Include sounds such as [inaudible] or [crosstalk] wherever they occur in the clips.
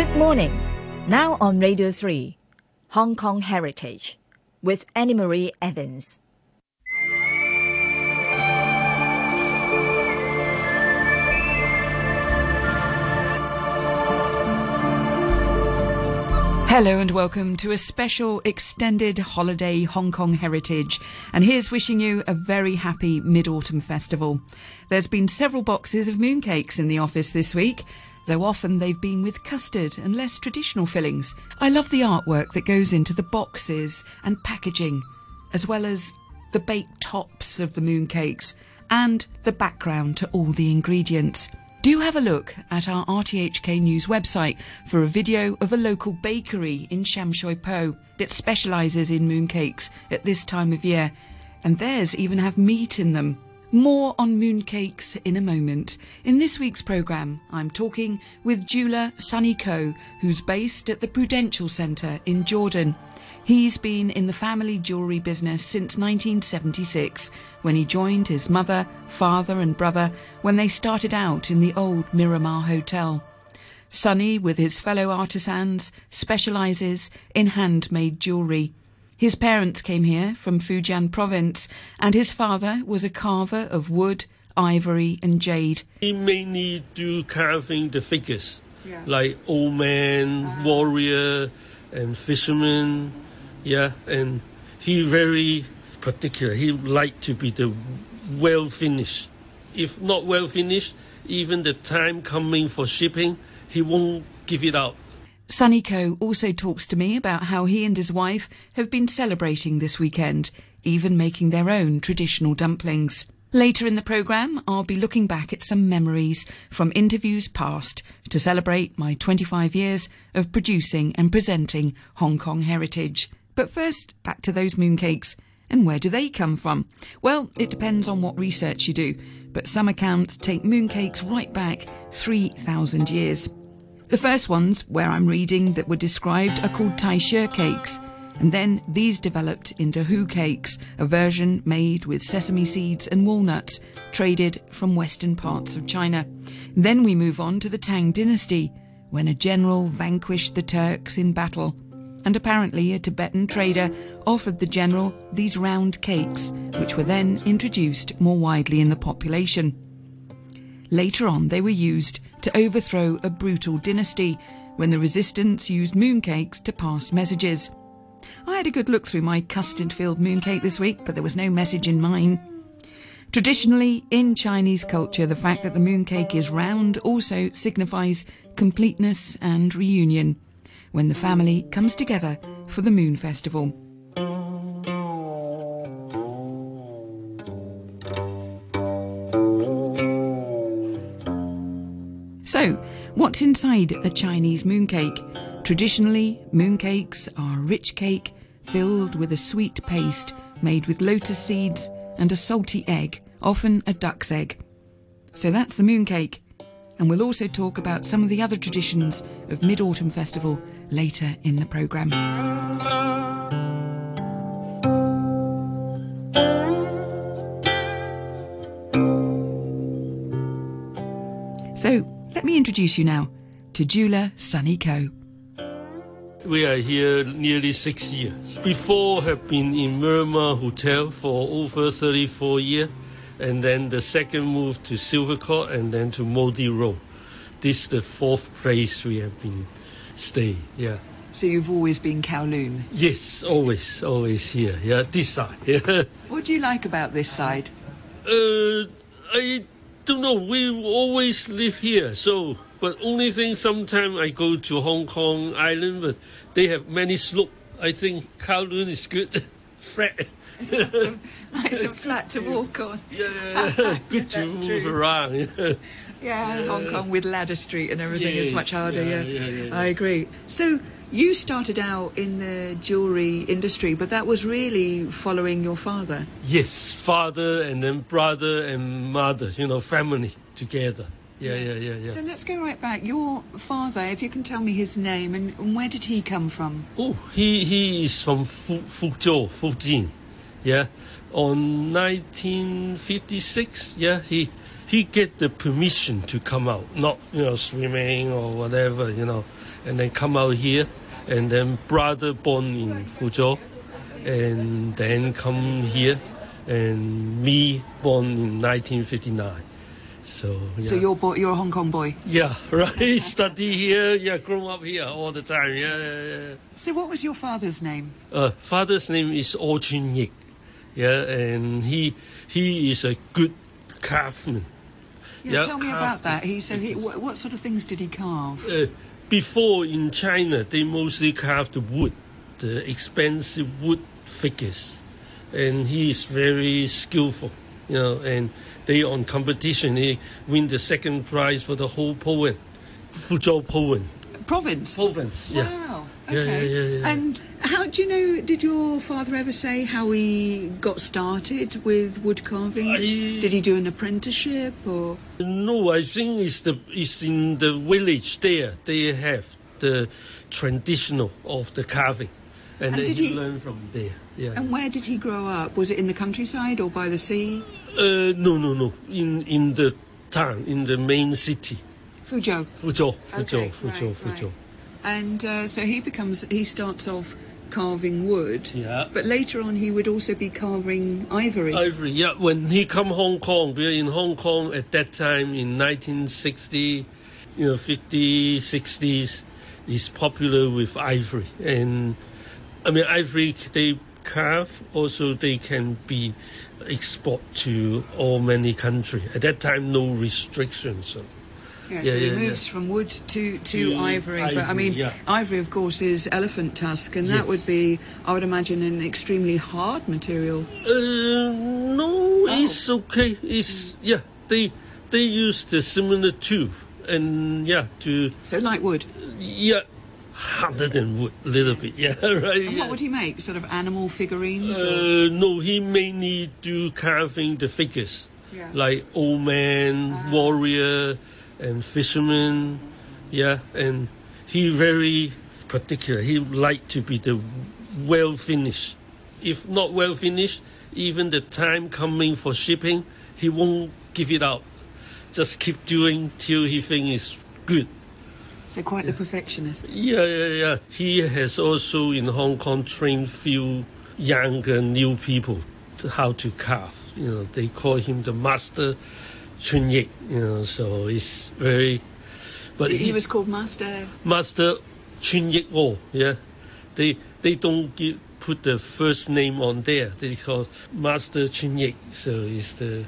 Good morning. Now on Radio 3, Hong Kong Heritage with Annemarie Evans. Hello and welcome to a special extended holiday Hong Kong Heritage. And here's wishing you a very happy Mid Autumn Festival. There's been several boxes of mooncakes in the office this week, though often they've been with custard and less traditional fillings. I love the artwork that goes into the boxes and packaging, as well as the baked tops of the mooncakes and the background to all the ingredients. Do have a look at our RTHK News website for a video of a local bakery in Sham Shui Po that specialises in mooncakes at this time of year, and theirs even have meat in them. More on mooncakes in a moment. In this week's programme, I'm talking with jeweller Sunny Ko, who's based at the Prudential Centre in Jordan. He's been in the family jewellery business since 1976 when he joined his mother, father, and brother when they started out in the old Miramar Hotel. Sunny, with his fellow artisans, specialises in handmade jewellery. His parents came here from Fujian province, and his father was a carver of wood, ivory, and jade. He mainly do carving the figures, yeah. like old man, uh-huh. warrior, and fisherman yeah, and he very particular. He like to be the well finished. If not well finished, even the time coming for shipping, he won't give it out. Sunny Ko also talks to me about how he and his wife have been celebrating this weekend, even making their own traditional dumplings. Later in the programme, I'll be looking back at some memories from interviews past to celebrate my 25 years of producing and presenting Hong Kong heritage. But first, back to those mooncakes. And where do they come from? Well, it depends on what research you do, but some accounts take mooncakes right back 3,000 years. The first ones, where I'm reading that were described, are called Tai Shi cakes, and then these developed into Hu cakes, a version made with sesame seeds and walnuts, traded from western parts of China. Then we move on to the Tang dynasty, when a general vanquished the Turks in battle and apparently a Tibetan trader offered the general these round cakes, which were then introduced more widely in the population. Later on, they were used to overthrow a brutal dynasty when the resistance used mooncakes to pass messages. I had a good look through my custard filled mooncake this week, but there was no message in mine. Traditionally, in Chinese culture, the fact that the mooncake is round also signifies completeness and reunion when the family comes together for the Moon Festival. What's inside a Chinese mooncake? Traditionally, mooncakes are rich cake filled with a sweet paste made with lotus seeds and a salty egg, often a duck's egg. So that's the mooncake and we'll also talk about some of the other traditions of Mid Autumn Festival later in the programme. So, let me introduce you now to Sunny Ko. We are here nearly six years. Before, have been in Miramar Hotel for over 34 years and then the second move to Silvercord, and then to Mody Road. This is the fourth place we have been stay. Yeah. So you've always been Kowloon? Yes, always, always here. Yeah, this side. Yeah. What do you like about this side? Uh, I don't know. We always live here, so. But only thing, sometimes I go to Hong Kong Island, but they have many slope. I think Kowloon is good. [laughs] Flat. nice and flat to walk on. [laughs] Yeah, yeah, yeah. good [laughs] to move true. around. Yeah. Yeah, Hong Kong with Ladder Street and everything yes, is much harder. Yeah, yeah. yeah, I agree. So you started out in the jewelry industry, but that was really following your father. Yes, father and then brother and mother. You know, family together. Yeah, yeah, yeah, yeah. So let's go right back. Your father, if you can tell me his name and, and where did he come from? Oh, he he is from Fu, Fuzhou, Fujian yeah, on 1956, yeah, he he get the permission to come out, not you know swimming or whatever, you know, and then come out here, and then brother born in Fuzhou, and then come here, and me born in 1959. So, yeah. So you're you're a Hong Kong boy. Yeah, [laughs] right. Study here, yeah, grown up here all the time. Yeah, yeah, yeah. So what was your father's name? Uh, father's name is Oh Chun Yik. Yeah, and he he is a good craftsman. Yeah, Yeah, tell me about that. He so he, what, what sort of things did he carve? Uh, before in China, they mostly carved the wood, the expensive wood figures, and he is very skillful. You know, and they on competition, he win the second prize for the whole poem, Fuzhou poem. Province. Province. Yeah. Wow. Yeah, Okay. yeah, yeah, yeah. And how do you know? Did your father ever say how he got started with wood carving? I- Did he do an apprenticeship or? No, I think it's the it's in the village there. They have the traditional of the carving, and, And then did he he- learn from there. Yeah. And where did he grow up? Was it in the countryside or by the sea? Uh, no, no, no. In in the town, in the main city, Fuzhou. Fuzhou, Fuzhou, Okay, Fuzhou, right, Fuzhou. right. And uh, so he becomes he starts off carving wood. Yeah. But later on, he would also be carving ivory. Ivory. Yeah. When he come Hong Kong, we are in Hong Kong at that time in 1960, you know, 50, 60s, is popular with ivory, and I mean ivory they carve. Also, they can be export to all many countries. At that time, no restrictions. So. Yeah, yeah, so he moves from wood to, to, To ivory. But I mean, ivory, of course, is elephant tusk, and that would be, I would imagine, an extremely hard material. Uh, no, it's okay. It's yeah. They they use the similar tooth and yeah to So like wood. yeah harder than wood a little bit. Yeah, [laughs] right. And yeah. what would he make? Sort of animal figurines? Uh, no, he mainly do carving the figures, Yeah. like old man, Ah. warrior, and fisherman. Yeah, and he very particular. He like to be the well finished. If not well finished, even the time coming for shipping, he won't give it out. Just keep doing till he think it's good. So quite the perfectionist. Yeah, yeah, yeah. He has also in Hong Kong trained few younger new people to how to carve. You know, they call him the master Chun Yik. You know, so it's very. But He was called Master. master Chun Yik Oh. Yeah, they they don't give, put the first name on there. They call master Chun Yik. So it's the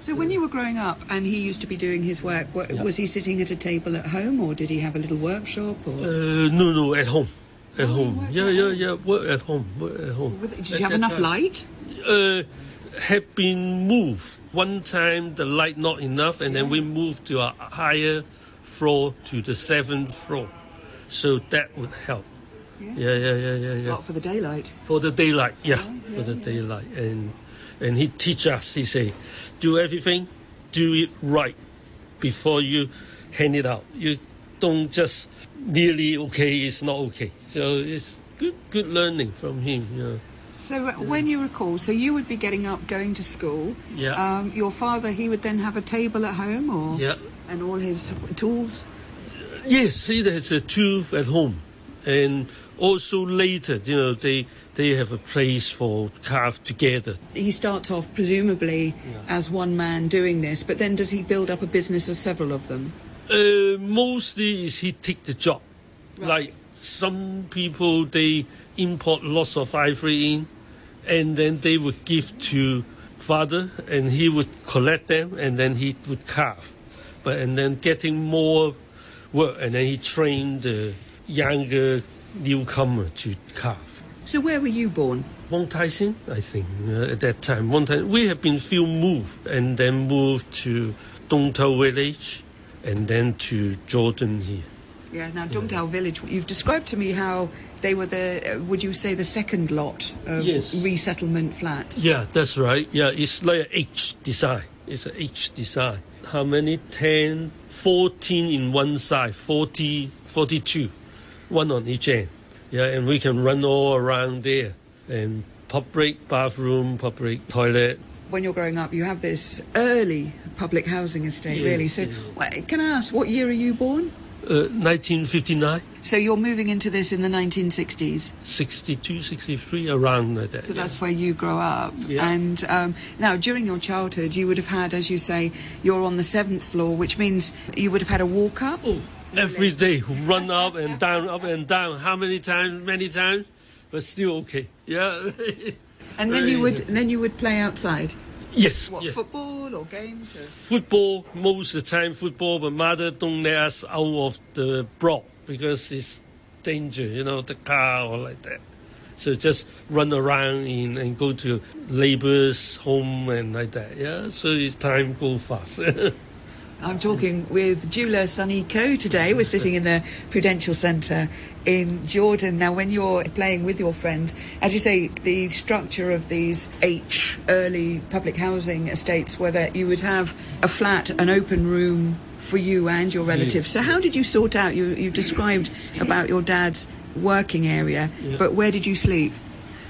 So when you were growing up and he used to be doing his work, wa- Yeah. was he sitting at a table at home or did he have a little workshop? Or uh, no no at home. At Oh, home, yeah, at yeah, home. yeah. Work at home, work at home. Did At you have enough time. light? uh, have been moved. One time the light not enough, and then we moved to a higher floor to the seventh floor, so that would help. Yeah. Yeah, yeah, yeah, yeah, yeah. What, for the daylight? For the daylight, yeah, for the daylight, and and he teach us. He say, do everything, do it right before you hand it out. You don't just nearly okay. It's not okay. So it's good, good learning from him. Yeah. So uh, when you recall, so you would be getting up, going to school. Yeah. Um, your father, he would then have a table at home, or Yeah. and all his tools. Yes, he has a tooth at home, and also later, you know, they they have a place for carve together. He starts off presumably as one man doing this, but then does he build up a business of several of them? Uh, mostly is he take the job, like some people they import lots of ivory in, and then they would give to father, and he would collect them, and then he would carve, but and then getting more work, and then he trained the younger newcomer to carve. So where were you born? Wong Tai Sin, I think, uh, at that time. Wong Tai, we have been few moved and then moved to Tung Tau village and then to Jordan here. Yeah, now Tung Tau Village. You've described to me how they were the, uh, would you say, the second lot of Yes. resettlement flats. Yeah, that's right. Yeah, it's like a H design. It's a H design. How many? 10, 14 in one side, 40, 42, one on each end. Yeah, and we can run all around there. And public bathroom, public toilet. When you're growing up, you have this early public housing estate, Yeah, really. So, yeah. can I ask, what year are you born? Uh, 1959, So you're moving into this in the 1960s. 62, 63, around that. So yeah. that's where you grow up. Yeah. And um, now, during your childhood, you would have had, as you say, you're on the seventh floor, which means you would have had a walk up. Oh, every day, run up and down, up and down. How many times? Many times, but still okay. Yeah. [laughs] And then you would then you would play outside. Yes. What yeah. football or games? Or? Football, most of the time, football. But mother don't let us out of the block because it's danger, you know, the car or like that. So just run around in, and go to neighbor's home and like that. Yeah. So it's time go fast. [laughs] I'm talking with jeweller Sunny Ko today. We're sitting in the Prudential Centre in Jordan. Now, when you're playing with your friends, as you say, the structure of these H early public housing estates were that you would have a flat, an open room for you and your relatives. So, how did you sort out? You, you described about your dad's working area, but where did you sleep?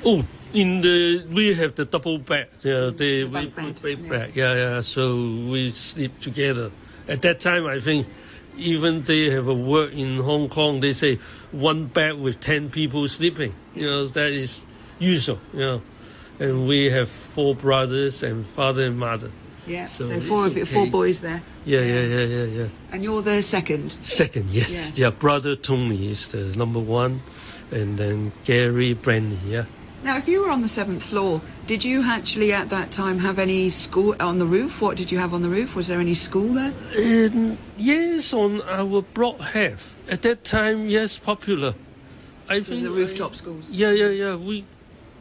Oh, in the we have the double bed. Yeah, the, we put bed, bed yeah. bed. Yeah, yeah. So we sleep together. At that time, I think even they have a work in Hong Kong. They say one bed with ten people sleeping. You know that is usual. You know, and we have four brothers and father and mother. Yeah, So so, four of you, four boys there. Yeah, yeah, yeah, yeah, yeah. And you're the second. Second, yes, Yes. yeah. Brother Tony is the number one, and then Gary Brandy. Yeah. Now, if you were on the seventh floor, did you actually at that time have any school on the roof? What did you have on the roof? Was there any school there? Um, yes, on our block have. At that time, yes, popular. I think the I- rooftop schools. yeah, yeah, yeah. We,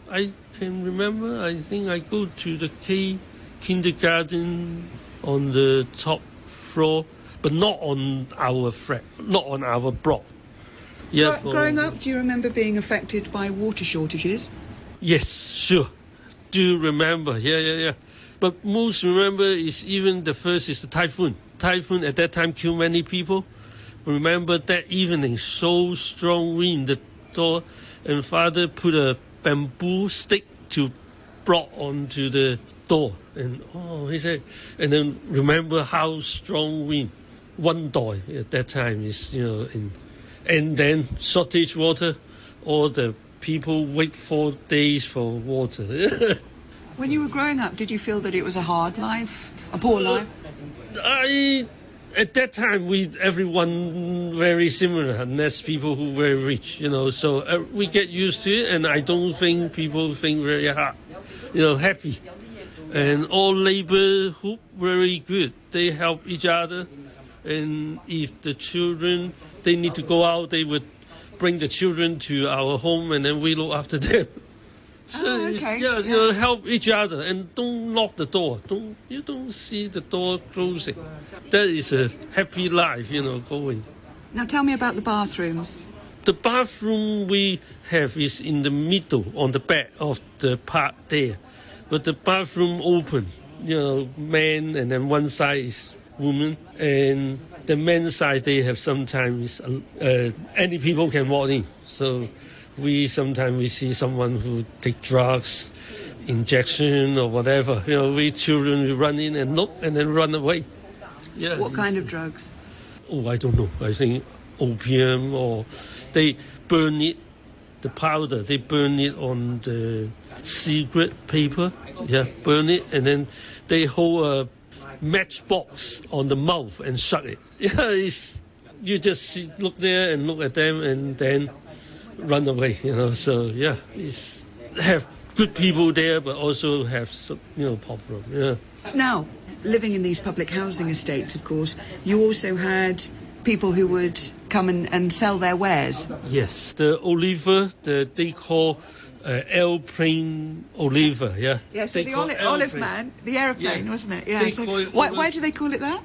I can remember. I think I go to the K kindergarten on the top floor, but not on our flat, not on our block. Yeah, Gro- Growing up, do you remember being affected by water shortages? Yes, sure. Do remember, yeah, yeah, yeah. But most remember is even the first is the typhoon. Typhoon at that time killed many people. Remember that evening, so strong wind the door, and father put a bamboo stick to block onto the door, and oh, he said, and then remember how strong wind. One door at that time is you know in, and then shortage water, all the people wait four days for water. [laughs] When you were growing up, did you feel that it was a hard life, a poor life? I at that time we everyone very similar unless people who were rich, you know. So uh, we get used to it, and I don't think people think very hard, you know, happy. And all neighborhood very good. They help each other, and if the children they need to go out, they would bring the children to our home, and then we look after them. [laughs] So Oh, okay, yeah, yeah. you know, help each other and don't lock the door. Don't you don't see the door closing. That is a happy life, you know, going. Now, tell me about the bathrooms. The bathroom we have is in the middle on the back of the part there, but the bathroom open. You know, man, and then one side is woman, and the men's side they have sometimes uh, uh, any people can walk in. So we sometimes we see someone who take drugs, injection or whatever. You know, we children we run in and look and then run away. Yeah. What kind of drugs? Oh, I don't know. I think opium or they burn it, the powder. They burn it on the cigarette paper. Yeah, burn it, and then they hold a matchbox on the mouth and shut it. [laughs] Yeah, it's, you just look there and look at them, and then run away. You know. So yeah, it's have good people there, but also have some, you know problem. Yeah. Now, living in these public housing estates, of course, you also had people who would come and, and sell their wares. Yes, the Oliver, the they call uh, airplane Oliver. Yeah. Yes, so They the oli- olive man, the aeroplane, Yeah. wasn't it? Yeah. They so it why, olive. why do they call it that?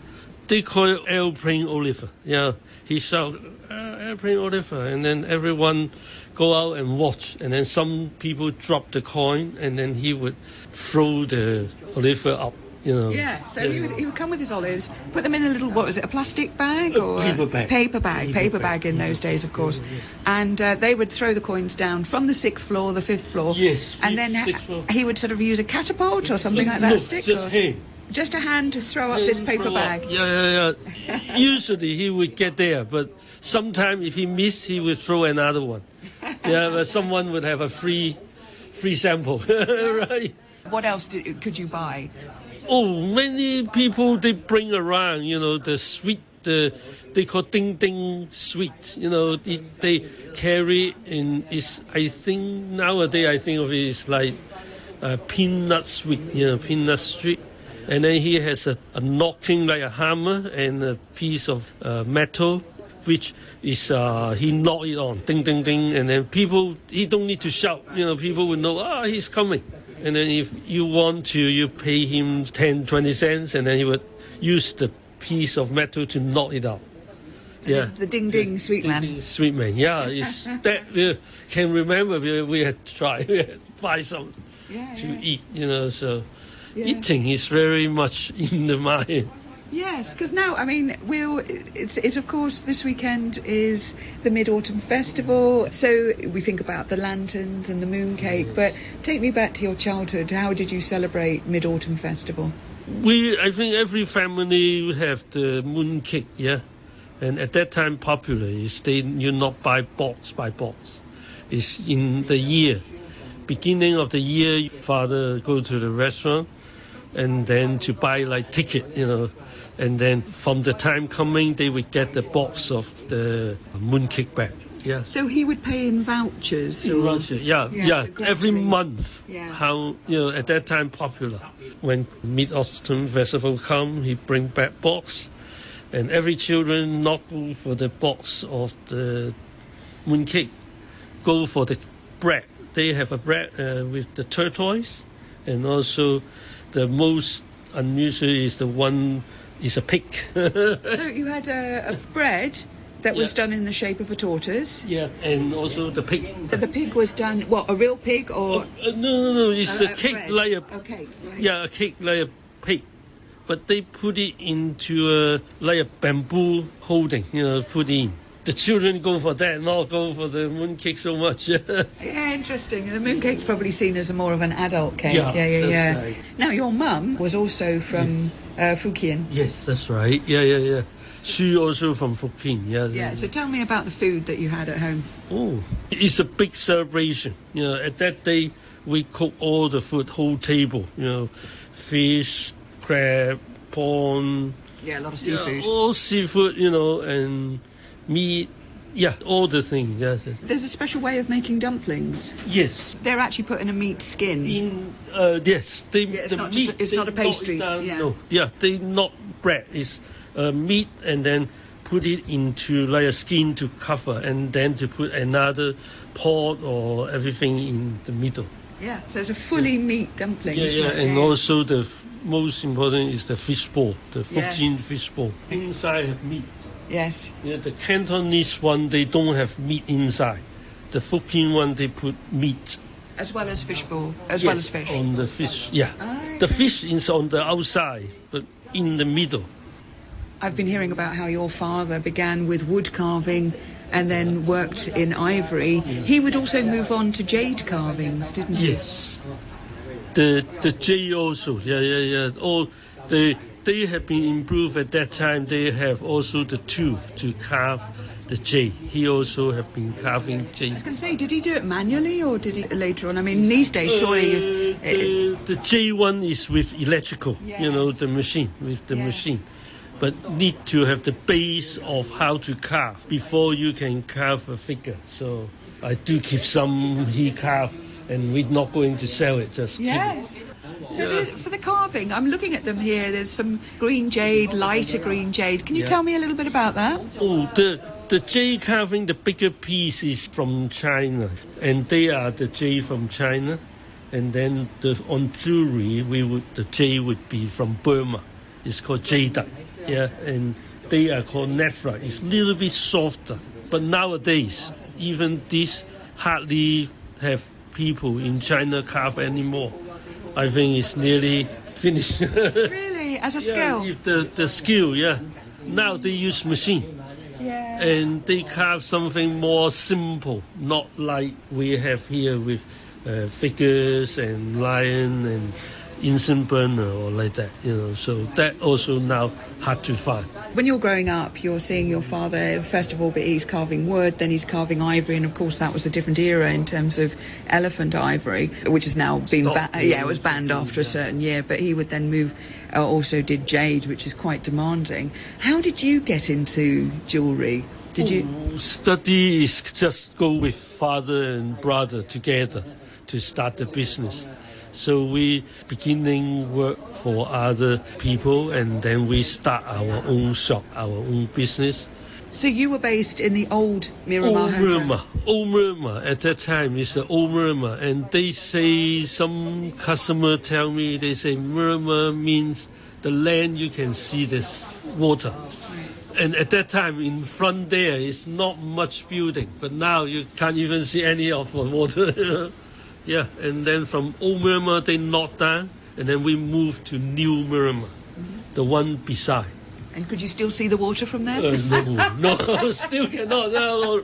They call it airplane Oliver. Yeah, he shout uh, airplane Oliver, and then everyone go out and watch, and then some people drop the coin, and then he would throw the Oliver up. Know. Yeah, so He, would, he would come with his olives, put them in a little, what was it, a plastic bag? or paper bag. Paper bag, Paper paper bag, bag in those days, of course. And uh, they would throw the coins down from the sixth floor, the fifth floor. Yes, And then ha- he would sort of use a catapult or something like that, no, stick? just or- just a hand to throw up this paper bag. Yeah, yeah, yeah. Usually he would get there, but sometimes if he missed, he would throw another one. Yeah, but someone would have a free, free sample, [laughs] right? What else did, could you buy? Oh, many people they bring around, you know, the sweet, the they call ding ding sweet. You know, they, they carry in is I think nowadays I think of it is like uh, peanut sweet, you know, peanut sweet. And then he has a, a knocking like a hammer and a piece of uh, metal, which is uh, he knock it on, ding ding ding, and then people he don't need to shout, you know, people will know ah he's coming. And then if you want to, you pay him 10, 20 cents, and then he would use the piece of metal to knock it out. Yeah. the ding ding sweet ding, man. Ding, sweet man, yeah. It's [laughs] that we can remember we, we had tried, [laughs] we had buy some yeah, to yeah. eat, you know, so Yeah. eating is very much in the [laughs] mind. Yes, because now, I mean, we'll, it's, it's of course this weekend is the Mid Autumn Festival, so we think about the lanterns and the mooncake. But take me back to your childhood. How did you celebrate Mid Autumn Festival? We, I think every family would have the moon cake, yeah. And at that time, popular is they you not buy box by box. It's in the year, beginning of the year. Father go to the restaurant, and then to buy like ticket, you know, and then from the time coming, they would get the box of the moon cake back. Yeah. So he would pay in vouchers? In or- Russia, yeah, Yeah, yeah, so every month. Yeah. How you know at that time popular. When Mid Autumn Festival come, he bring back box, and every children not go for the box of the mooncake, go for the bread. They have a bread uh, with the tortoise, and also the most unusual is the one is a pig. [laughs] So you had a, a bread that was done in the shape of a tortoise. yeah, and also the pig. But the pig was done, what, a real pig or Uh, no, no, no. It's a- cake bread? like Okay, right. Yeah, a cake layer a pig, but they put it into a like a bamboo holding. You know, put in. The children go for that, not go for the mooncake so much. [laughs] Yeah, interesting. The mooncake's probably seen as a more of an adult cake. Yeah, yeah, yeah. yeah. right. Now, your mum was also from uh, Fujian. yes, that's right. Yeah, yeah, yeah. She also from Fukien. Yeah. Yeah, so tell me about the food that you had at home. Oh, it's a big celebration. You know, at that day we cook all the food, whole table. You know, fish, crab, prawn. Yeah, a lot of Yeah, seafood. all seafood. You know, and meat. Yeah, all the things. Yes, yes. There's a special way of making dumplings. Yes. They're actually put in a meat skin. In uh, yes, they Yeah, it's the not meat. a- it's not a pastry, down, yeah. No, yeah, they not bread. It's uh, meat and then put it into like a skin to cover, and then to put another pot or everything in the middle. Yeah, so it's a fully meat dumpling. Yeah, yeah, and also the most important is the fish ball, the Yes. Fujian fish ball. Inside have meat. Yes. Yeah, the Cantonese one they don't have meat inside. The Fujian one they put meat. As well as fish ball, as well as fish. On the fish, yeah. Ah, The fish is on the outside, but in the middle. I've been hearing about how your father began with wood carving and then worked in ivory. He would also move on to jade carvings, didn't he? Yes. The the J also, yeah, yeah, yeah. All they they have been improved at that time. They have also the tooth to carve the J. He also have been carving J. I was going to say, did he do it manually or did he later on? I mean, these days, surely. Uh, If, the, the J one is with electrical, you know, the machine with the Yes. machine, but need to have the base of how to carve before you can carve a figure. So I do keep some he carved, and we're not going to sell it. Just yes. So the, for the carving, I'm looking at them here. There's some green jade, lighter green jade. Can you Yeah. tell me a little bit about that? Oh, the the J carving, the bigger piece is from China, and they are the jade from China, and then the on jewelry we would the jade would be from Burma. It's called jade, yeah, and they are called nephra. It's a little bit softer, but nowadays even this hardly have people in China carve anymore. I think it's nearly finished. [laughs] Really, as a skill? if the the skill, yeah. Now they use machine Yeah. and they carve something more simple, not like we have here with uh, figures and lion and incense burner or like that, you know. So that also now hard to find. When you're growing up, you're seeing your father, first of all, but he's carving wood, then he's carving ivory, and of course that was a different era in terms of elephant ivory, which has now been, ba- yeah, it was banned after a certain year, but he would then move, uh, also did jade, which is quite demanding. How did you get into jewellery? Did you? Oh, study is just go with father and brother together to start the business. So we beginning work for other people and then we start our own shop, our own business. So you were based in the old Miramar Old? Miramar, Old Miramar at that time it's the Old Miramar and they say some customer tell me they say Miramar means the land you can see this water. And at that time, in front there is not much building, but now you can't even see any of the water. [laughs] yeah, and then from Old Miramar they knocked down, and then we moved to New Miramar, the one beside. And could you still see the water from there? Uh, no, no, [laughs] still cannot. No,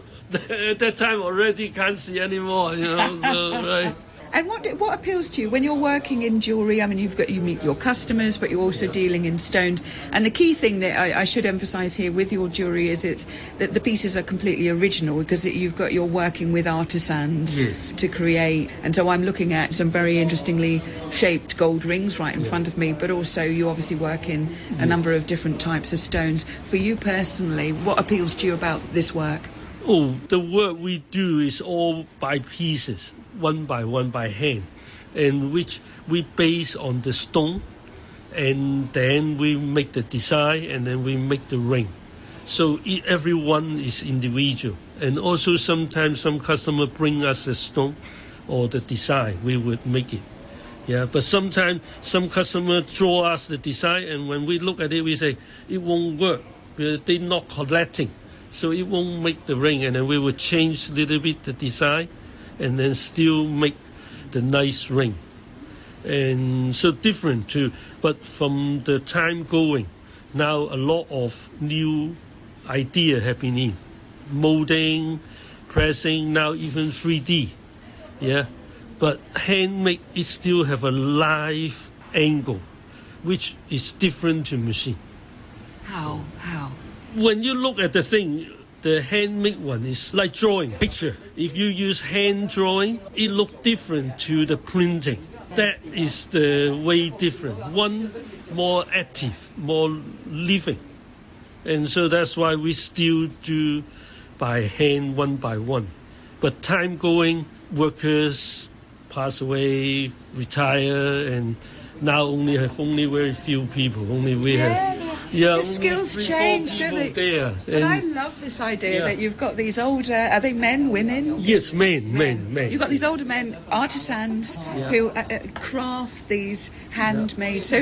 at that time already can't see anymore. You know, so right. And what what appeals to you when you're working in jewellery? I mean, you've got you meet your customers, but you're also dealing in stones. And the key thing that I, I should emphasise here with your jewellery is it's that the pieces are completely original because it, you've got you're working with artisans Yes. to create. And so I'm looking at some very interestingly shaped gold rings right in front of me, but also you obviously work in a number of different types of stones. For you personally, what appeals to you about this work? Oh, the work we do is all by pieces, one by one by hand, and which we base on the stone, and then we make the design, and then we make the ring. So everyone is individual, and also sometimes some customer bring us the stone or the design, we would make it. Yeah, but sometimes some customer draw us the design, and when we look at it, we say it won't work. They're not collecting, so it won't make the ring. And then we will change a little bit the design, and then still make the nice ring. And so different too. But from the time going, now a lot of new idea have been in, molding, pressing, now even 3D. Yeah, but handmade it still have a live angle, which is different to machine. How how? When you look at the thing, the handmade one is like drawing picture. If you use hand drawing, it look different to the printing. That is the way different. One more active, more living, and so that's why we still do by hand one by one. But time going, workers pass away, retire, and now only have only very few people. Only we have. Yeah, the skills change, don't they? There. But I love this idea Yeah. that you've got these older. Are they men, women? yes, men, men, men. You've got these older men, artisans, Yeah. who uh, uh, craft these handmade. So,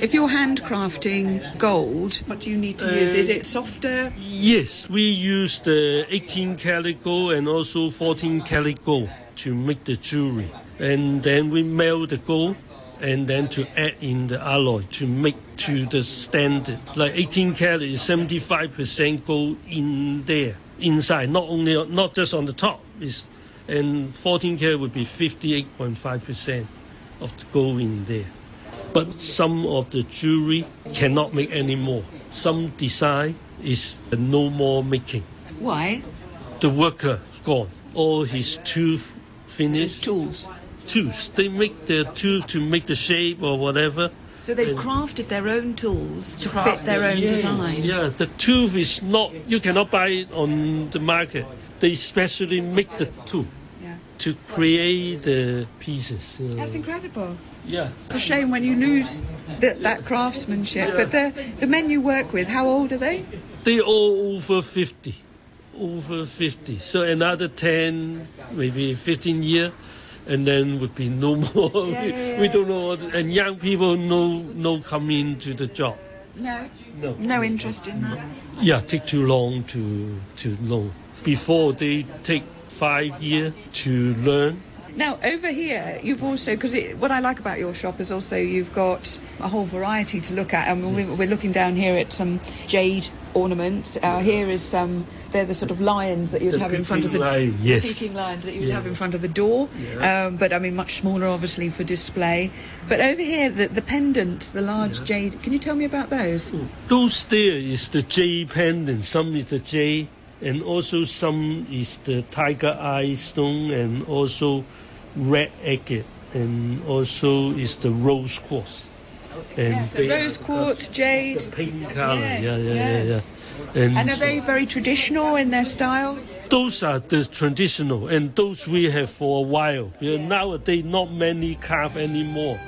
if you're handcrafting gold, what do you need to use? Uh, Is it softer? Yes, we use the 18 karat gold and also 14 karat gold to make the jewelry. And then we melt the gold and then to add in the alloy to make to the standard. Like 18 karat is 75% gold in there, inside, not only not just on the top. Is and 14 karat would be 58.5% of the gold in there. But some of the jewelry cannot make anymore. Some design is no more making. Why? The worker gone. All his tooth finished. Tools. Tools. They make their tooth to make the shape or whatever. So they've And- crafted their own tools to fit their own Yes, designs. Yeah, the tooth is not. You cannot buy it on the market. They specially make the tooth Yeah. to create the pieces. That's incredible. yeah. It's a shame when you lose that that craftsmanship. But the the men you work with, how old are they? they all over 50 over 50 so another 10 maybe 15 year and then would be no more [laughs] we, yeah, we don't know what, and young people no no come into the job. No. no. No interest in that. yeah take too long to to know. Before they take five years to learn Now, over here, you've also, because what I like about your shop is also you've got a whole variety to look at. And yes. we're looking down here at some jade ornaments. Uh, here is some, they're the sort of lions that you'd the have in front of the, lion, yes. the Peking lion that you'd yeah. have in front of the door. Yeah. Um, but I mean, much smaller, obviously, for display. But over here, the, the pendants, the large yeah. jade, can you tell me about those? Oh, those there is the jade pendant. Some is the jade and also some is the tiger eye stone and also red agate and also is the rose quartz. And yes, the rose quartz, jade. The pink color, yes, yeah, yeah, yes. yeah, yeah. And, and are they very traditional in their style? Those are the traditional, and those we have for a while. Yes. Nowadays, not many carve anymore.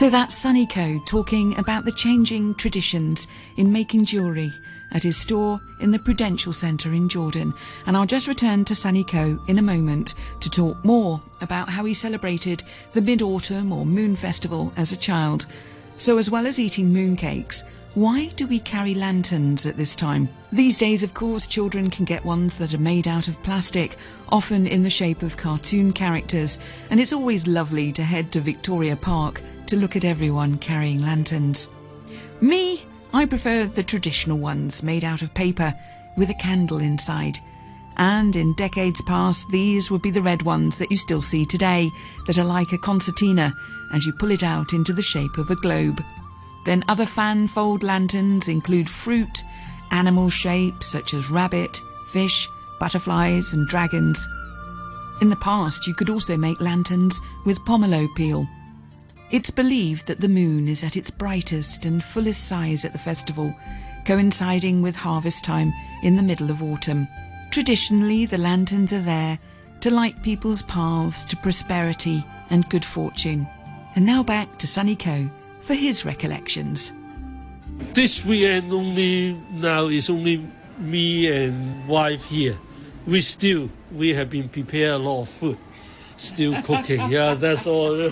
So that's Sunny Ko talking about the changing traditions in making jewellery at his store in the Prudential Centre in Jordan. And I'll just return to Sunny Ko in a moment to talk more about how he celebrated the Mid Autumn or Moon Festival as a child. So, as well as eating mooncakes, why do we carry lanterns at this time? These days, of course, children can get ones that are made out of plastic, often in the shape of cartoon characters, and it's always lovely to head to Victoria Park to look at everyone carrying lanterns. Me, I prefer the traditional ones made out of paper with a candle inside. And in decades past, these would be the red ones that you still see today, that are like a concertina as you pull it out into the shape of a globe. Then other fan fold lanterns include fruit, animal shapes such as rabbit, fish, butterflies, and dragons. In the past, you could also make lanterns with pomelo peel. It's believed that the moon is at its brightest and fullest size at the festival, coinciding with harvest time in the middle of autumn. Traditionally, the lanterns are there to light people's paths to prosperity and good fortune. And now back to Sunny Ko for his recollections. This weekend only now is only me and wife here. We still we have been prepared a lot of food still cooking. [laughs] yeah, that's all.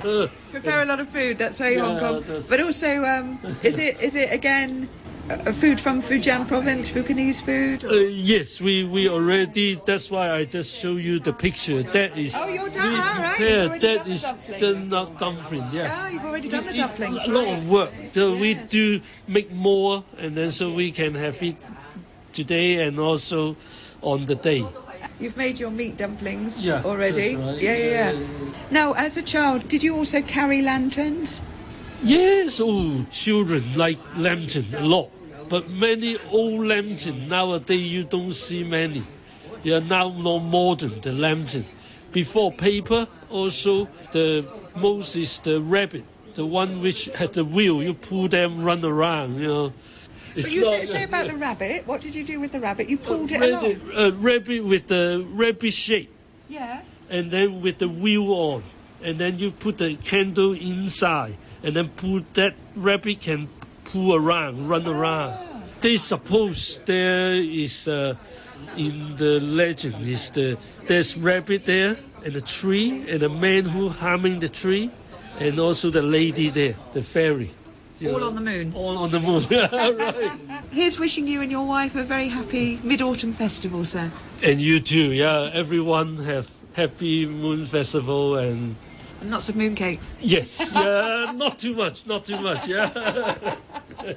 Prepare a lot of food. That's very yeah, Hong Kong. But also, um, is it is it again? Uh, food from Fujian province, Fukienese food? Uh, yes, we, we already. That's why I just show you the picture. That is. Oh, you're done. We, ah, right. Yeah, that is the not dumpling. Yeah. Oh, you've already done the dumplings. A lot of work. So yes. we do make more, and then so we can have it today and also on the day. You've made your meat dumplings yeah, already. Right. Yeah, yeah, yeah. Now, as a child, did you also carry lanterns? Yes, oh, children like lantern a lot. But many old lantern nowadays you don't see many. They are now more modern, the lantern. Before paper, also the most is the rabbit, the one which had the wheel. You pull them, run around, you know. But you say, say, about the rabbit. What did you do with the rabbit? You pulled it rabbit, along. Uh, rabbit with the rabbit shape. Yeah. And then with the wheel on, and then you put the candle inside, and then pull that rabbit can pull around, run around. They suppose there is uh, in the legend is the there's rabbit there and a tree and a man who harming the tree, and also the lady there, the fairy. All on the moon. All on the moon. [laughs] right. Here's wishing you and your wife a very happy Mid Autumn Festival, sir. And you too. Yeah, everyone have happy Moon Festival and. And lots of mooncakes. Yes. Yeah. not too much. Not too much. Yeah. [laughs]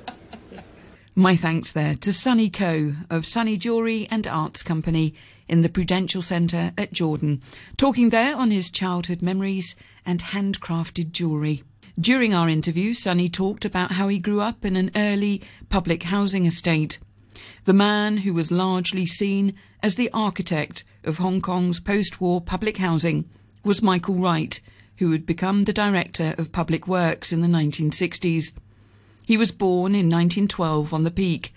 My thanks there to Sunny Ko of Sunny Jewellery and Arts Company in the Prudential Centre at Jordan, talking there on his childhood memories and handcrafted jewellery. During our interview, Sunny talked about how he grew up in an early public housing estate. The man who was largely seen as the architect of Hong Kong's post war public housing was Michael Wright, who would become the director of public works in the 1960s. He was born in 1912 on the Peak,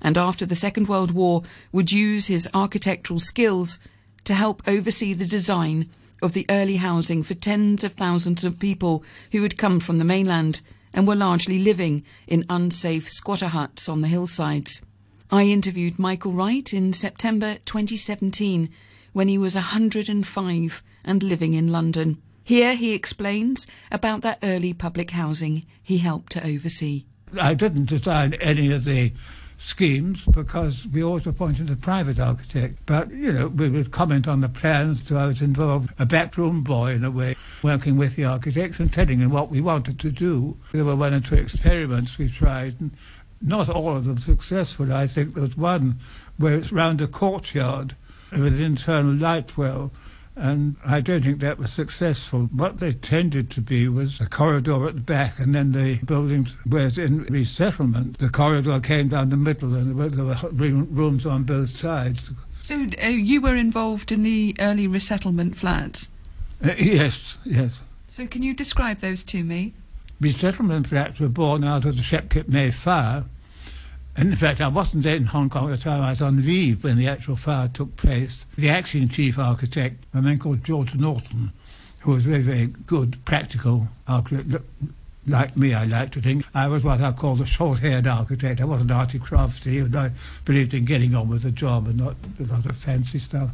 and after the Second World War would use his architectural skills to help oversee the design of the early housing for tens of thousands of people who had come from the mainland and were largely living in unsafe squatter huts on the hillsides. I interviewed Michael Wright in September 2017 when he was 105 and living in London. Here he explains about that early public housing he helped to oversee. I didn't design any of the schemes because we always appointed a private architect. But, you know, we would comment on the plans, so I was involved, a backroom boy in a way, working with the architects and telling them what we wanted to do. There were one or two experiments we tried, and not all of them successful. I think there was one where it's round a courtyard with an internal light well and I don't think that was successful. What they tended to be was a corridor at the back, and then the buildings were in resettlement. The corridor came down the middle, and there were, there were rooms on both sides. So uh, you were involved in the early resettlement flats? Uh, yes, yes. So can you describe those to me? Resettlement flats were born out of the Shek Kip Mei fire, and in fact, I wasn't in Hong Kong at the time. I was on leave when the actual fire took place. The acting chief architect, a man called George Norton, who was very, very good, practical architect, like me, I like to think. I was what I call the short-haired architect. I wasn't arty crafty, and I believed in getting on with the job and not a lot of fancy stuff.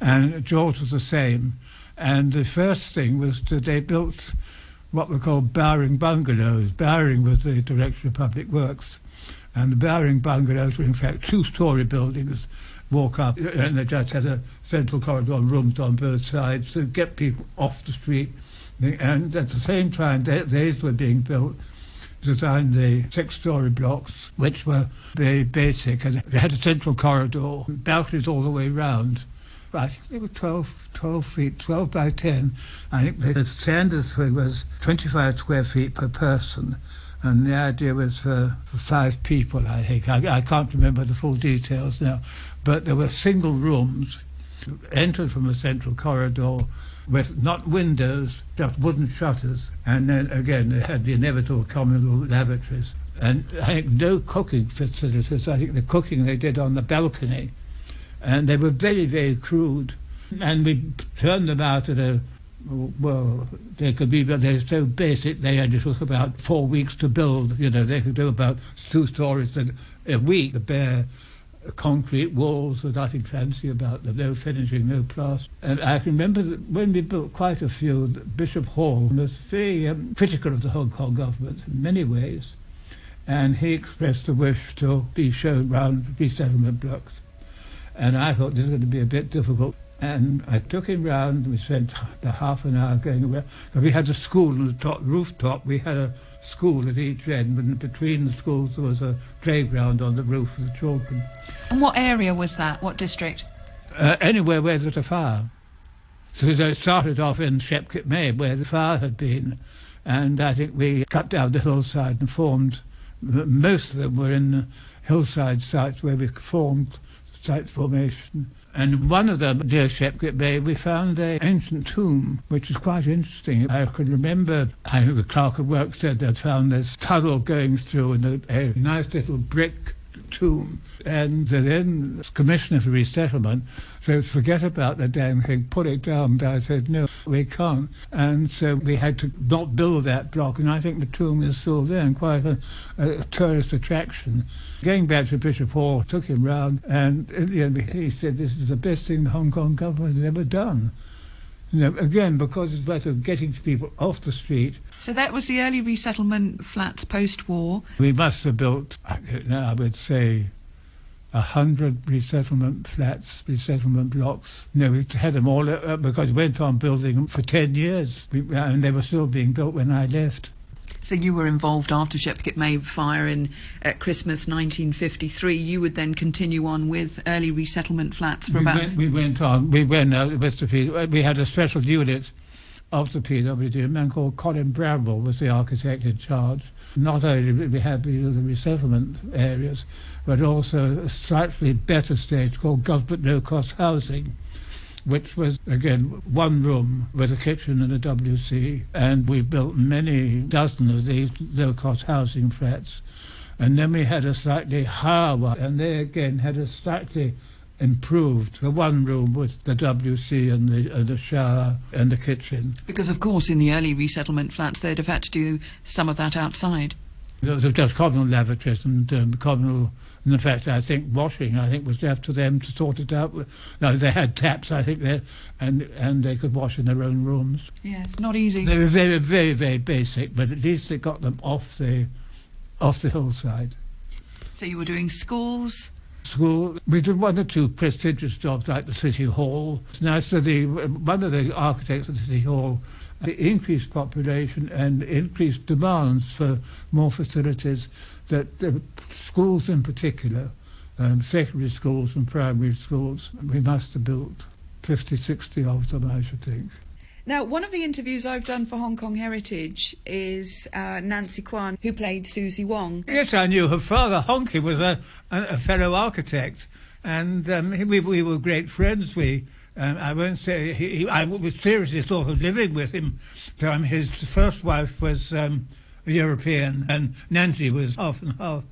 And George was the same. And the first thing was that they built what were called Bowring bungalows. Bowring was the director of public works and the Bowring bungalows were in fact two-storey buildings. Walk up, and they just had a central corridor and rooms on both sides to get people off the street. And at the same time, they, these were being built designed the six-storey blocks, which were very basic, and they had a central corridor, balconies all the way round. I think they were 12, 12 feet, 12 by 10. I think the standard thing was 25 square feet per person, and the idea was for, for five people, I think. I, I, can't remember the full details now, but there were single rooms, entered from a central corridor with not windows, just wooden shutters, and then again they had the inevitable communal lavatories. And I think no cooking facilities. I think the cooking they did on the balcony, and they were very, very crude. And we turned them out at a well, they could be, but they're so basic, they only took about four weeks to build. You know, they could do about two stories a week. The bare concrete walls, there's nothing fancy about them, no finishing, no plaster. And I can remember that when we built quite a few, Bishop Hall was very um, critical of the Hong Kong government in many ways. And he expressed a wish to be shown round resettlement blocks. And I thought this was going to be a bit difficult. And I took him round. We spent the half an hour going around. We had a school on the top rooftop. We had a school at each end, and between the schools there was a playground on the roof for the children. And what area was that? What district? Uh, anywhere where there was a fire. So they started off in Shek Kip Mei, where the fire had been, and I think we cut down the hillside and formed. Most of them were in the hillside sites where we formed site formation and one of them, near Shek Kip Mei, we found an ancient tomb, which is quite interesting. I can remember, I think the clerk of work said they'd found this tunnel going through and a, a nice little brick tomb. And the then Commissioner for Resettlement said, forget about the damn thing, put it down. And I said, no, we can't. And so we had to not build that block. And I think the tomb is still there and quite a, a tourist attraction. Going back to Bishop Hall, took him round, and you know, he said, this is the best thing the Hong Kong government has ever done. You know, again, because it's about getting people off the street. So that was the early resettlement flats post-war. We must have built, I would say, a hundred resettlement flats, resettlement blocks. No, we had them all uh, because we went on building them for 10 years, we, and they were still being built when I left. So you were involved after Shek Kip Mei fire in uh, Christmas 1953. You would then continue on with early resettlement flats for we about. Went, we went on. We went uh, with the We had a special unit of the PWD. A man called Colin Bramble was the architect in charge. Not only did we have the resettlement areas, but also a slightly better stage called government no-cost housing which was again one room with a kitchen and a WC. And we built many dozen of these low cost housing flats. And then we had a slightly higher one, and they again had a slightly improved. The one room was the WC and the, and the shower and the kitchen. Because, of course, in the early resettlement flats, they'd have had to do some of that outside. There was just communal lavatories and um, communal, and in fact, I think washing, I think, was left to them to sort it out. No, they had taps, I think, there, and and they could wash in their own rooms. Yes, not easy. They were very, very, very basic, but at least they got them off the off the hillside. So you were doing schools? School. We did one or two prestigious jobs like the City Hall. Now, so the, one of the architects of the City Hall, the increased population and increased demands for more facilities that the schools in particular, um, secondary schools and primary schools, we must have built 50, 60 of them, I should think. Now, one of the interviews I've done for Hong Kong Heritage is uh, Nancy Kwan, who played Suzie Wong. Yes, I knew her father, Honky, was a, a, fellow architect, and um, we, we were great friends. We, um, I won't say, he, he, I was seriously thought of living with him. Um, his first wife was um, a European, and Nancy was half and half.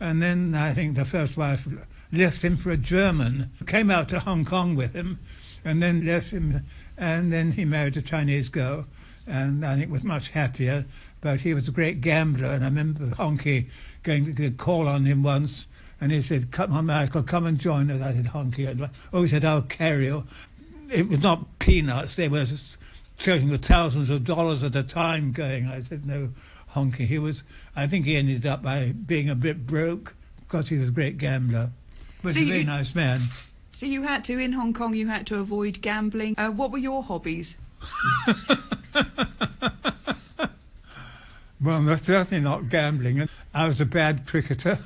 And then I think the first wife left him for a German, came out to Hong Kong with him, and then left him and then he married a Chinese girl, and I think was much happier. But he was a great gambler, and I remember Honky going to call on him once, and he said, "Come on, Michael, come and join us." I said, "Honky," oh, he said, "I'll carry you." It was not peanuts; they were talking with thousands of dollars at a time going. I said, "No, Honky." He was. I think he ended up by being a bit broke because he was a great gambler, but so a very you, nice man. So you had to, in Hong Kong, you had to avoid gambling. Uh, what were your hobbies? [laughs] well, that's certainly not gambling. I was a bad cricketer.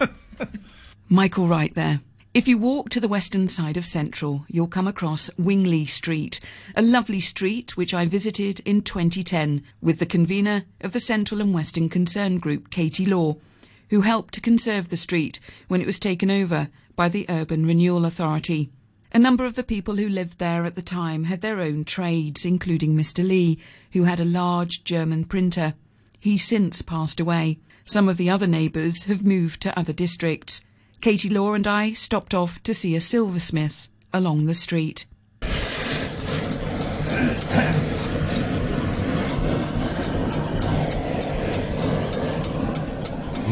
[laughs] Michael Wright there. If you walk to the western side of Central, you'll come across Wing Street, a lovely street which I visited in 2010 with the convener of the Central and Western Concern Group, Katie Law, who helped to conserve the street when it was taken over by the Urban Renewal Authority. A number of the people who lived there at the time had their own trades, including Mr. Lee, who had a large German printer. He's since passed away. Some of the other neighbours have moved to other districts. Katie Law and I stopped off to see a silversmith along the street.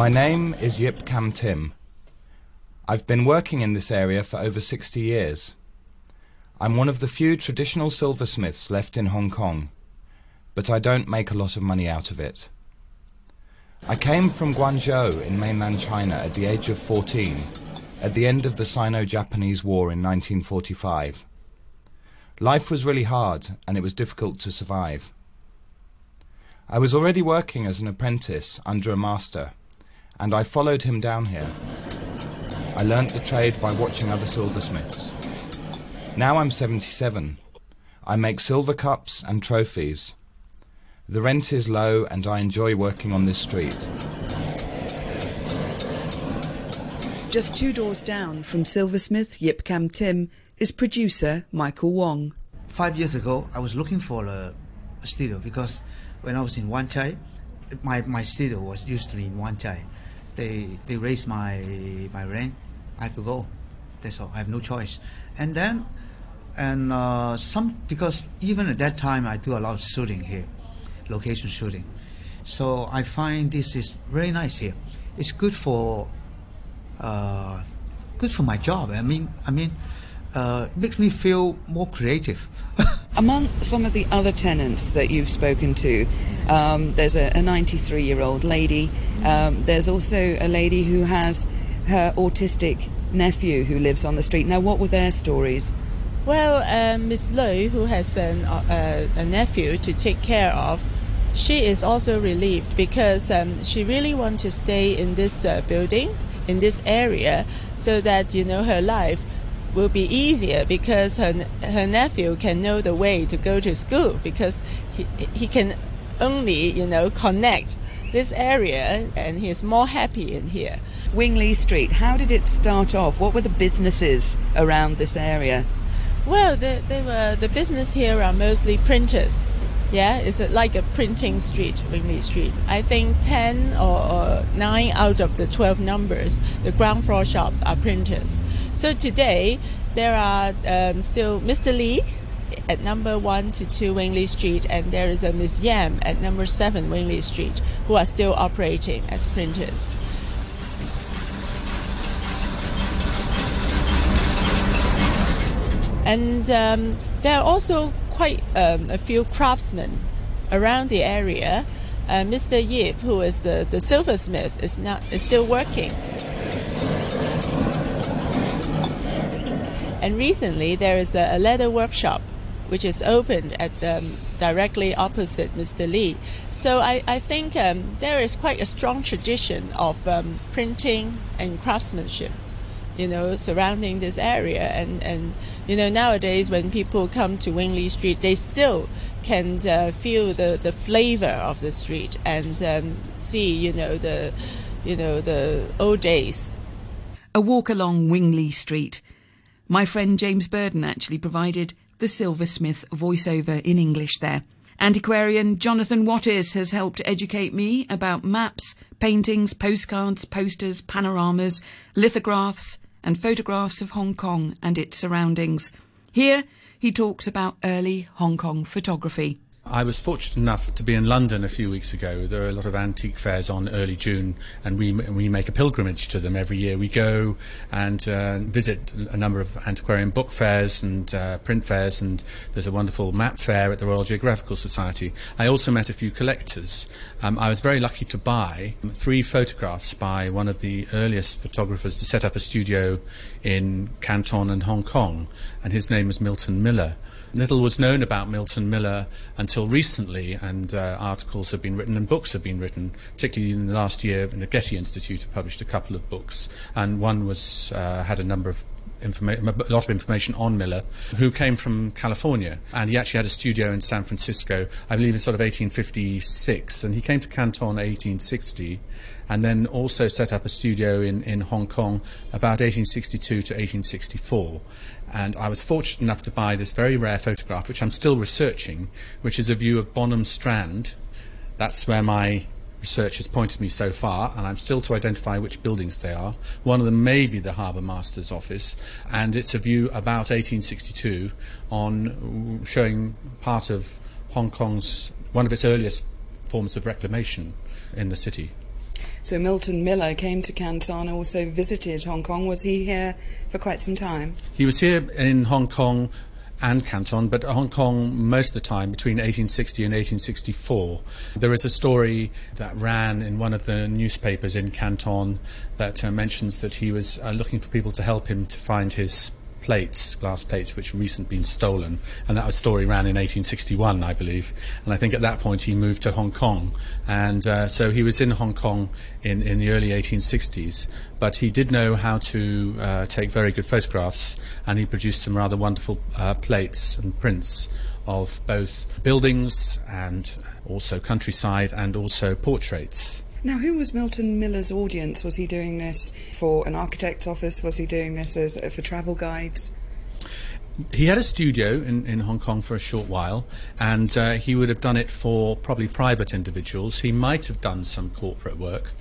My name is Yip Kam Tim. I've been working in this area for over 60 years. I'm one of the few traditional silversmiths left in Hong Kong, but I don't make a lot of money out of it. I came from Guangzhou in mainland China at the age of 14, at the end of the Sino-Japanese War in 1945. Life was really hard and it was difficult to survive. I was already working as an apprentice under a master, and I followed him down here. I learnt the trade by watching other silversmiths. Now I'm 77. I make silver cups and trophies. The rent is low and I enjoy working on this street. Just two doors down from silversmith Yip Kam Tim is producer Michael Wong. Five years ago, I was looking for a, a studio because when I was in Wan Chai, my, my studio was used to be in Wan Chai. They, they raised my, my rent I have to go. That's all. I have no choice. And then, and uh, some because even at that time I do a lot of shooting here, location shooting. So I find this is very nice here. It's good for, uh, good for my job. I mean, I mean, uh, it makes me feel more creative. [laughs] Among some of the other tenants that you've spoken to, um, there's a 93 year old lady. Um, there's also a lady who has her autistic nephew who lives on the street. Now, what were their stories? Well, uh, Miss Lui, who has an, uh, a nephew to take care of, she is also relieved because um, she really wants to stay in this uh, building, in this area, so that you know her life will be easier because her her nephew can know the way to go to school because he he can only you know connect this area and he's more happy in here. Wing Lee Street, how did it start off? What were the businesses around this area? Well, the, they were, the business here are mostly printers. Yeah, it's like a printing street, Wing Street. I think 10 or, or 9 out of the 12 numbers, the ground floor shops are printers. So today, there are um, still Mr. Lee at number 1 to 2 Wing Street, and there is a Miss Yam at number 7 Wing Street, who are still operating as printers. And um, there are also quite um, a few craftsmen around the area. Uh, Mr. Yip, who is the, the silversmith, is not is still working. And recently, there is a, a leather workshop which is opened at um, directly opposite Mr. Lee. So I, I think um, there is quite a strong tradition of um, printing and craftsmanship you know, surrounding this area. And, and you know, nowadays when people come to Wing Lee Street, they still can uh, feel the, the flavor of the street and um, see, you know, the, you know, the old days. A walk along Wing Lee Street. My friend James Burden actually provided the Silversmith voiceover in English there. Antiquarian Jonathan Wattis has helped educate me about maps, paintings, postcards, posters, panoramas, lithographs, and photographs of Hong Kong and its surroundings. Here, he talks about early Hong Kong photography. I was fortunate enough to be in London a few weeks ago. There are a lot of antique fairs on early June, and we we make a pilgrimage to them every year. We go and uh, visit a number of antiquarian book fairs and uh, print fairs, and there's a wonderful map fair at the Royal Geographical Society. I also met a few collectors. Um, I was very lucky to buy three photographs by one of the earliest photographers to set up a studio in Canton and Hong Kong, and his name is Milton Miller. Little was known about Milton Miller until recently, and uh, articles have been written and books have been written. Particularly in the last year, the Getty Institute have published a couple of books, and one was uh, had a number of Informa- a lot of information on Miller, who came from California, and he actually had a studio in San Francisco, I believe in sort of 1856, and he came to Canton 1860, and then also set up a studio in, in Hong Kong about 1862 to 1864 and I was fortunate enough to buy this very rare photograph, which I'm still researching, which is a view of Bonham Strand. That's where my research has pointed me so far, and I'm still to identify which buildings they are. One of them may be the Harbour Master's office, and it's a view about 1862 on showing part of Hong Kong's one of its earliest forms of reclamation in the city. So Milton Miller came to Canton and also visited Hong Kong. Was he here for quite some time? He was here in Hong Kong and Canton, but Hong Kong most of the time between 1860 and 1864. There is a story that ran in one of the newspapers in Canton that uh, mentions that he was uh, looking for people to help him to find his plates, glass plates, which recently been stolen. And that story ran in 1861, I believe. And I think at that point he moved to Hong Kong. And uh, so he was in Hong Kong in, in the early 1860s. But he did know how to uh, take very good photographs, and he produced some rather wonderful uh, plates and prints of both buildings and also countryside and also portraits. Now, who was Milton Miller's audience? Was he doing this for an architect's office? Was he doing this as, for travel guides? he had a studio in, in Hong Kong for a short while, and uh, he would have done it for probably private individuals. He might have done some corporate work,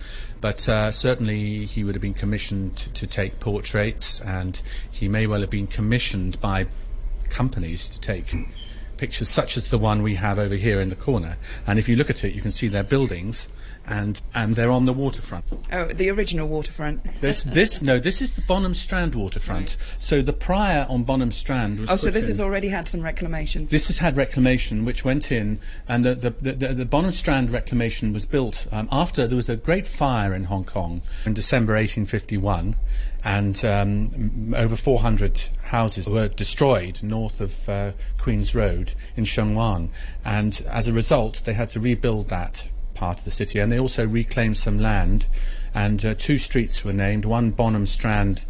but uh, certainly he would have been commissioned to, to, take portraits, and he may well have been commissioned by companies to take pictures such as the one we have over here in the corner. And if you look at it, you can see their buildings and and they're on the waterfront. Oh, the original waterfront. this this no, this is the Bonham Strand waterfront. Right. So the praya on Bonham Strand was. Oh, so this in. has already had some reclamation. This has had reclamation, which went in, and the the, the, the Bonham Strand reclamation was built um, after there was a great fire in Hong Kong in December 1851, and um, over 400 houses were destroyed north of uh, Queen's Road in Sheung Wan, and as a result, they had to rebuild that part of the city, and they also reclaimed some land. And uh, two streets were named: one Bonham Strand,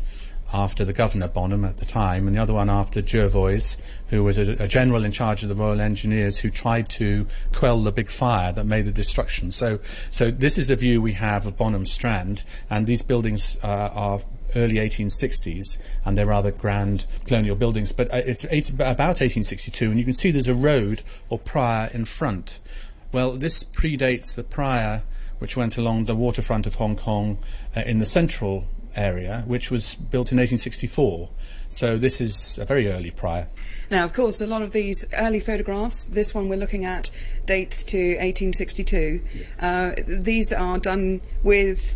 after the Governor Bonham at the time, and the other one after Jervois, who was a, a, general in charge of the Royal Engineers who tried to quell the big fire that made the destruction. So, so this is a view we have of Bonham Strand, and these buildings uh, are early 1860s, and they're rather grand colonial buildings. But uh, it's, it's about 1862, and you can see there's a road or praya in front. Well, this predates the praya which went along the waterfront of Hong Kong uh, in the central area, which was built in 1864. So this is a very early praya. Now, of course, a lot of these early photographs, this one we're looking at, dates to 1862. Uh, these are done with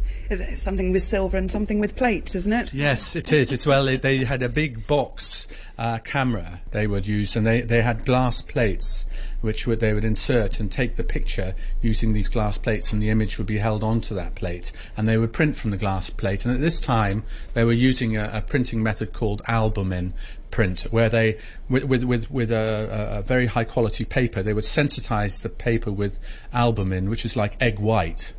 something with silver and something with plates, isn't it? Yes, it is. It's well, they had a big box uh, camera they would use, and they, they had glass plates which would, they would insert and take the picture using these glass plates, and the image would be held onto that plate, and they would print from the glass plate. And at this time, they were using a, a printing method called albumen print, where they, with with with, with a, a, very high quality paper, they would sensitize the paper with albumen, which is like egg white,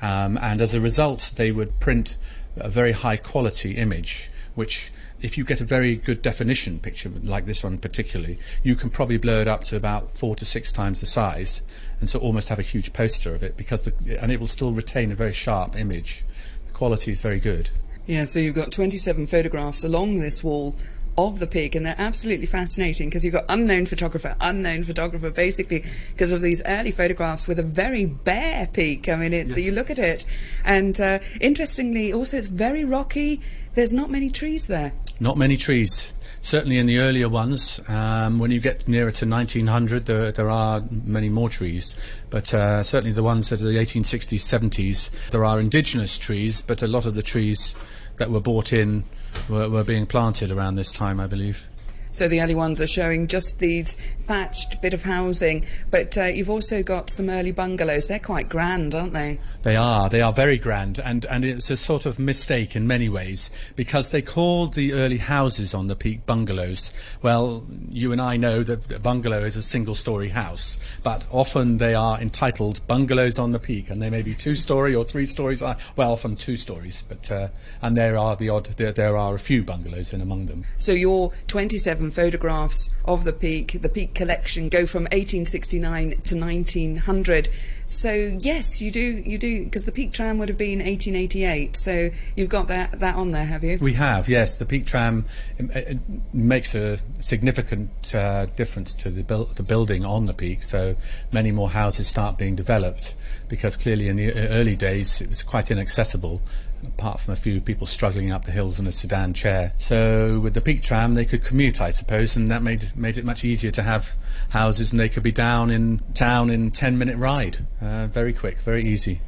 um, and as a result, they would print a very high quality image, which if you get a very good definition picture like this one particularly, you can probably blur it up to about four to six times the size, and so almost have a huge poster of it because the, and it will still retain a very sharp image. The quality is very good. Yeah, so you've got 27 photographs along this wall of the peak, and they're absolutely fascinating because you've got unknown photographer, unknown photographer, basically because of these early photographs with a very bare peak. I mean, it's, yes. so you look at it, and uh, interestingly, also it's very rocky. There's not many trees there. Not many trees. Certainly in the earlier ones, um, when you get nearer to 1900, there, there are many more trees. But uh, certainly the ones that are the 1860s, 70s, there are indigenous trees, but a lot of the trees that were brought in were, were being planted around this time, I believe. So the early ones are showing just these thatched bit of housing, but uh, you've also got some early bungalows. They're quite grand, aren't they? They are. They are very grand, and, and it's a sort of mistake in many ways because they called the early houses on the peak bungalows. Well, you and I know that a bungalow is a single-story house, but often they are entitled bungalows on the peak, and they may be two-story or three stories. Uh, well, often two stories, but uh, and there are the odd. There, there are a few bungalows in among them. So your 27 photographs of the peak, the peak collection, go from 1869 to 1900. So yes, you do, you do, because the peak tram would have been 1888. So you've got that that on there, have you? We have, yes. The peak tram um, uh, uh, makes a significant uh, difference to the, bu- the building on the peak. So many more houses start being developed because clearly in the uh, early days it was quite inaccessible apart from a few people struggling up the hills in a sedan chair. So with the peak tram, they could commute, I suppose, and that made made it much easier to have houses, and they could be down in town in ten minute ride, uh, very quick, very easy.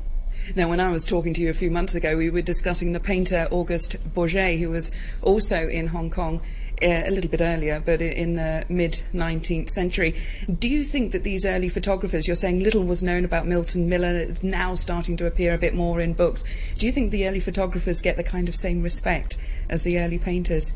Now, when I was talking to you a few months ago, we were discussing the painter Auguste Borget, who was also in Hong Kong Uh, a little bit earlier, but in the mid 19th century. Do you think that these early photographers, you're saying little was known about Milton Miller, it's now starting to appear a bit more in books. Do you think the early photographers get the kind of same respect as the early painters?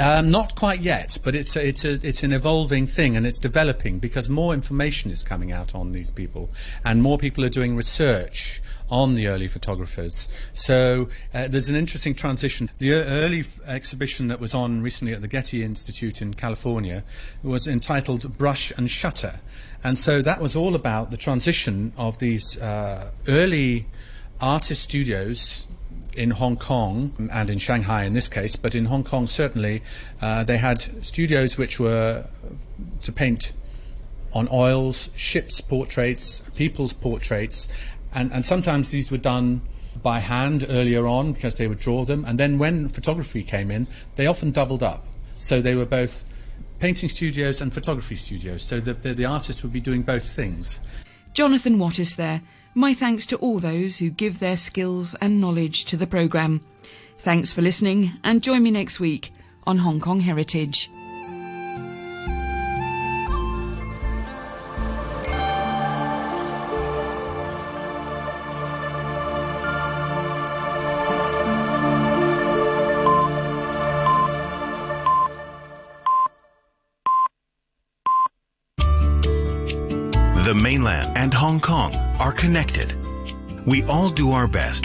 Um, not quite yet, but it's a, it's a, it's an evolving thing and it's developing because more information is coming out on these people and more people are doing research on the early photographers. So uh, there's an interesting transition. The early exhibition that was on recently at the Getty Institute in California was entitled Brush and Shutter. And so that was all about the transition of these uh, early artist studios in Hong Kong and in Shanghai in this case, but in Hong Kong certainly, uh, they had studios which were to paint on oils, ships' portraits, people's portraits, and, and sometimes these were done by hand earlier on because they would draw them. And then when photography came in, they often doubled up. So they were both painting studios and photography studios. So the, the, the artist would be doing both things. Jonathan Wattis there. My thanks to all those who give their skills and knowledge to the programme. Thanks for listening and join me next week on Hong Kong Heritage. And Hong Kong are connected. We all do our best with